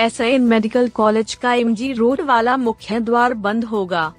S medical college का MG road वाला मुख्य द्वार बंद होगा।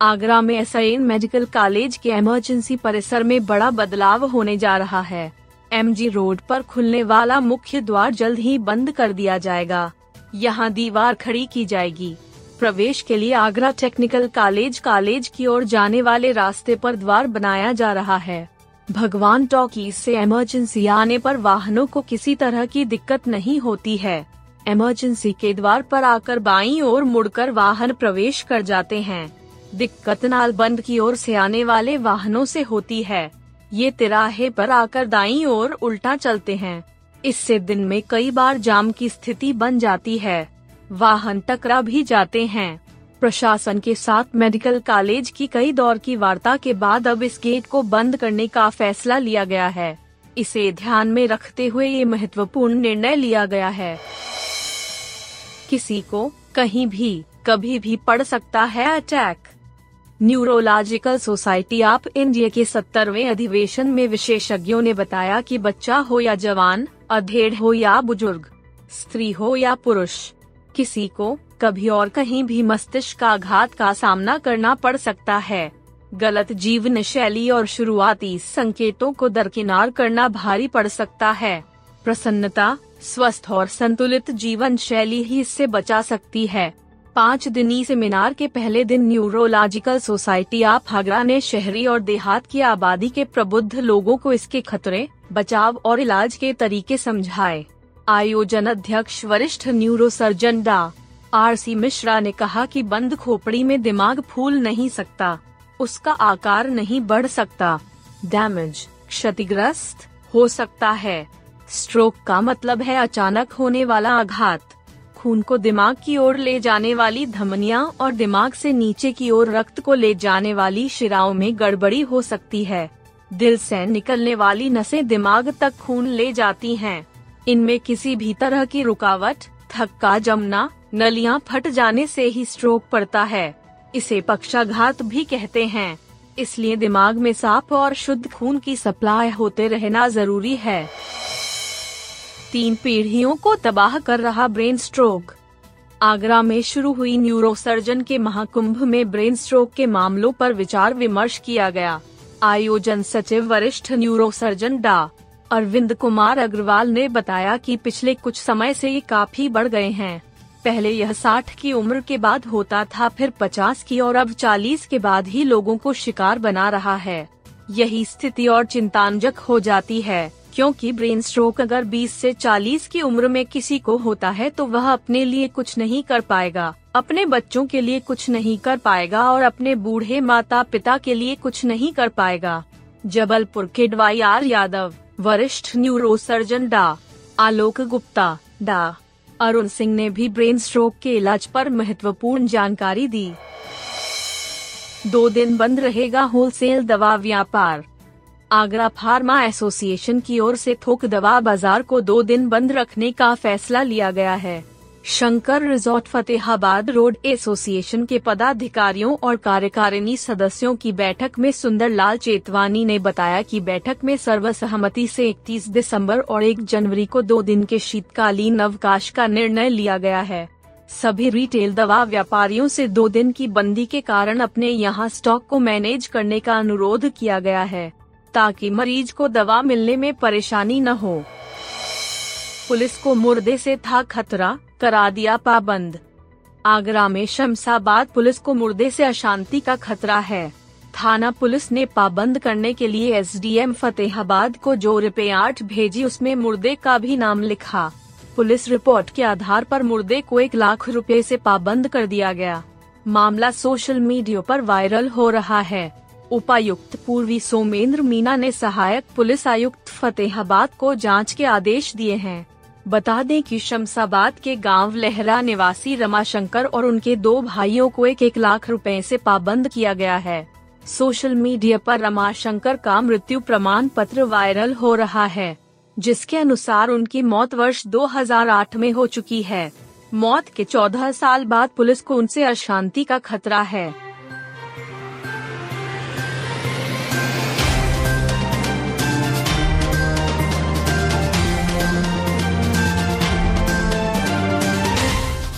आगरा में एस मेडिकल कॉलेज के इमरजेंसी परिसर में बड़ा बदलाव होने जा रहा है। एमजी रोड पर खुलने वाला मुख्य द्वार जल्द ही बंद कर दिया जाएगा। यहाँ दीवार खड़ी की जाएगी। प्रवेश के लिए आगरा टेक्निकल कॉलेज कॉलेज की ओर जाने वाले रास्ते पर द्वार बनाया जा रहा है। भगवान टॉकीज से इमरजेंसी आने पर वाहनों को किसी तरह की दिक्कत नहीं होती है। इमरजेंसी के द्वार पर आकर बाईं ओर मुड़कर वाहन प्रवेश कर जाते हैं। दिक्कत नाल बंद की ओर से आने वाले वाहनों से होती है। ये तिराहे पर आकर दाईं ओर उल्टा चलते हैं। इससे दिन में कई बार जाम की स्थिति बन जाती है। वाहन टकरा भी जाते हैं। प्रशासन के साथ मेडिकल कॉलेज की कई दौर की वार्ता के बाद अब इस गेट को बंद करने का फैसला लिया गया है। इसे ध्यान में रखते हुए ये महत्वपूर्ण निर्णय लिया गया है। किसी को कहीं भी, कभी भी पड़ सकता है attack. Neurological society of India के सत्तरवे अधिवेशन में विशेषज्ञों ने बताया कि बच्चा हो या जवान, अधेड़ हो या बुज़ुर्ग, स्त्री हो या पुरुष, किसी को कभी और कहीं भी मस्तिष्क आघात का सामना करना पड़ सकता है। गलत जीवन शैली और शुरुआती संकेतों को दरकिनार करना भारी पड़ सकता है। प्रसन्नता स्वस्थ और संतुलित जीवन शैली ही इससे बचा सकती है। पाँच दिनी सेमिनार के पहले दिन न्यूरोलॉजिकल सोसाइटी ऑफ़ आगरा ने शहरी और देहात की आबादी के प्रबुद्ध लोगों को इसके खतरे, बचाव और इलाज के तरीके समझाए। आयोजन अध्यक्ष वरिष्ठ न्यूरो सर्जन डा. आर सी मिश्रा ने कहा कि बंद खोपड़ी में दिमाग फूल नहीं सकता। उसका आकार नहीं बढ़ सकता। डैमेज, क्षतिग्रस्त हो सकता है। स्ट्रोक का मतलब है अचानक होने वाला आघात। खून को दिमाग की ओर ले जाने वाली धमनियाँ और दिमाग से नीचे की ओर रक्त को ले जाने वाली शिराओं में गड़बड़ी हो सकती है। दिल से निकलने वाली नसें दिमाग तक खून ले जाती हैं। इनमें किसी भी तरह की रुकावट थक्का जमना, नलियाँ फट जाने से ही स्ट्रोक पड़ता है। इसे पक्षाघात भी कहते हैं। इसलिए दिमाग में साफ़ और शुद्ध खून की सप्लाई होते रहना ज़रूरी है। तीन पीढ़ियों को तबाह कर रहा ब्रेन स्ट्रोक। आगरा में शुरू हुई न्यूरो सर्जन के महाकुंभ में ब्रेन स्ट्रोक के मामलों पर विचार विमर्श किया गया। आयोजन सचिव वरिष्ठ न्यूरो सर्जन डा. अरविंद कुमार अग्रवाल ने बताया कि पिछले कुछ समय से ये काफ़ी बढ़ गए हैं। पहले यह 60 की उम्र के बाद होता था, फिर 50 की और अब 40 के बाद ही लोगों को शिकार बना रहा है। यही स्थिति और चिंताजक हो जाती है। क्योंकि ब्रेन स्ट्रोक अगर 20 से 40 की उम्र में किसी को होता है तो वह अपने लिए कुछ नहीं कर पाएगा। अपने बच्चों के लिए कुछ नहीं कर पाएगा और अपने बूढ़े माता पिता के लिए कुछ नहीं कर पाएगा। जबलपुर के डवाई आर यादव, वरिष्ठ न्यूरो सर्जन डा, आलोक गुप्ता, डा, अरुण सिंह ने भी ब्रेन स्ट्रोक के इलाज पर महत्वपूर्ण जानकारी दी। दो दिन बंद रहेगा होलसेल दवा व्यापार। आगरा फार्मा एसोसिएशन की ओर से थोक दवा बाज़ार को दो दिन बंद रखने का फैसला लिया गया है। Shankar resort Fatehabad road association के पदाधिकारियों और कार्यकारिणी सदस्यों की बैठक में सुंदर लाल चेतवानी ने बताया कि बैठक में सर्वसहमति से 31 दिसंबर और 1 जनवरी को दो दिन के शीतकालीन अवकाश का निर्णय लिया गया है। सभी रिटेल दवा व्यापारियों से दो दिन की बंदी के कारण अपने यहाँ स्टॉक को मैनेज करने का अनुरोध किया गया है। ताकि मरीज़ को दवा मिलने में परेशानी न हो। पुलिस को मुर्दे से था खतरा, करा दिया पाबंद। आगरा में शमशाबाद पुलिस को मुर्दे से अशांति का खतरा है। थाना पुलिस ने पाबंद करने के लिए एसडीएम फतेहाबाद को जो रिपोर्ट भेजी उसमें मुर्दे का भी नाम लिखा। पुलिस रिपोर्ट के आधार पर मुर्दे को एक लाख रुपए से पाबंद कर दिया गया। मामला सोशल मीडिया पर वायरल हो रहा है। उपायुक्त पूर्वी सोमेंद्र मीना ने सहायक पुलिस आयुक्त फतेहाबाद को जाँच के आदेश दिए हैं। बता दें कि शमसाबाद के गाँव लहरा निवासी रमाशंकर और उनके दो भाइयों को एक एक लाख रुपए से पाबंद किया गया है। सोशल मीडिया पर रमाशंकर का मृत्यु प्रमाण पत्र वायरल हो रहा है, जिसके अनुसार उनकी मौत वर्ष 2008 में हो चुकी है। मौत के 14 साल बाद पुलिस को उनसे अशांति का खतरा है।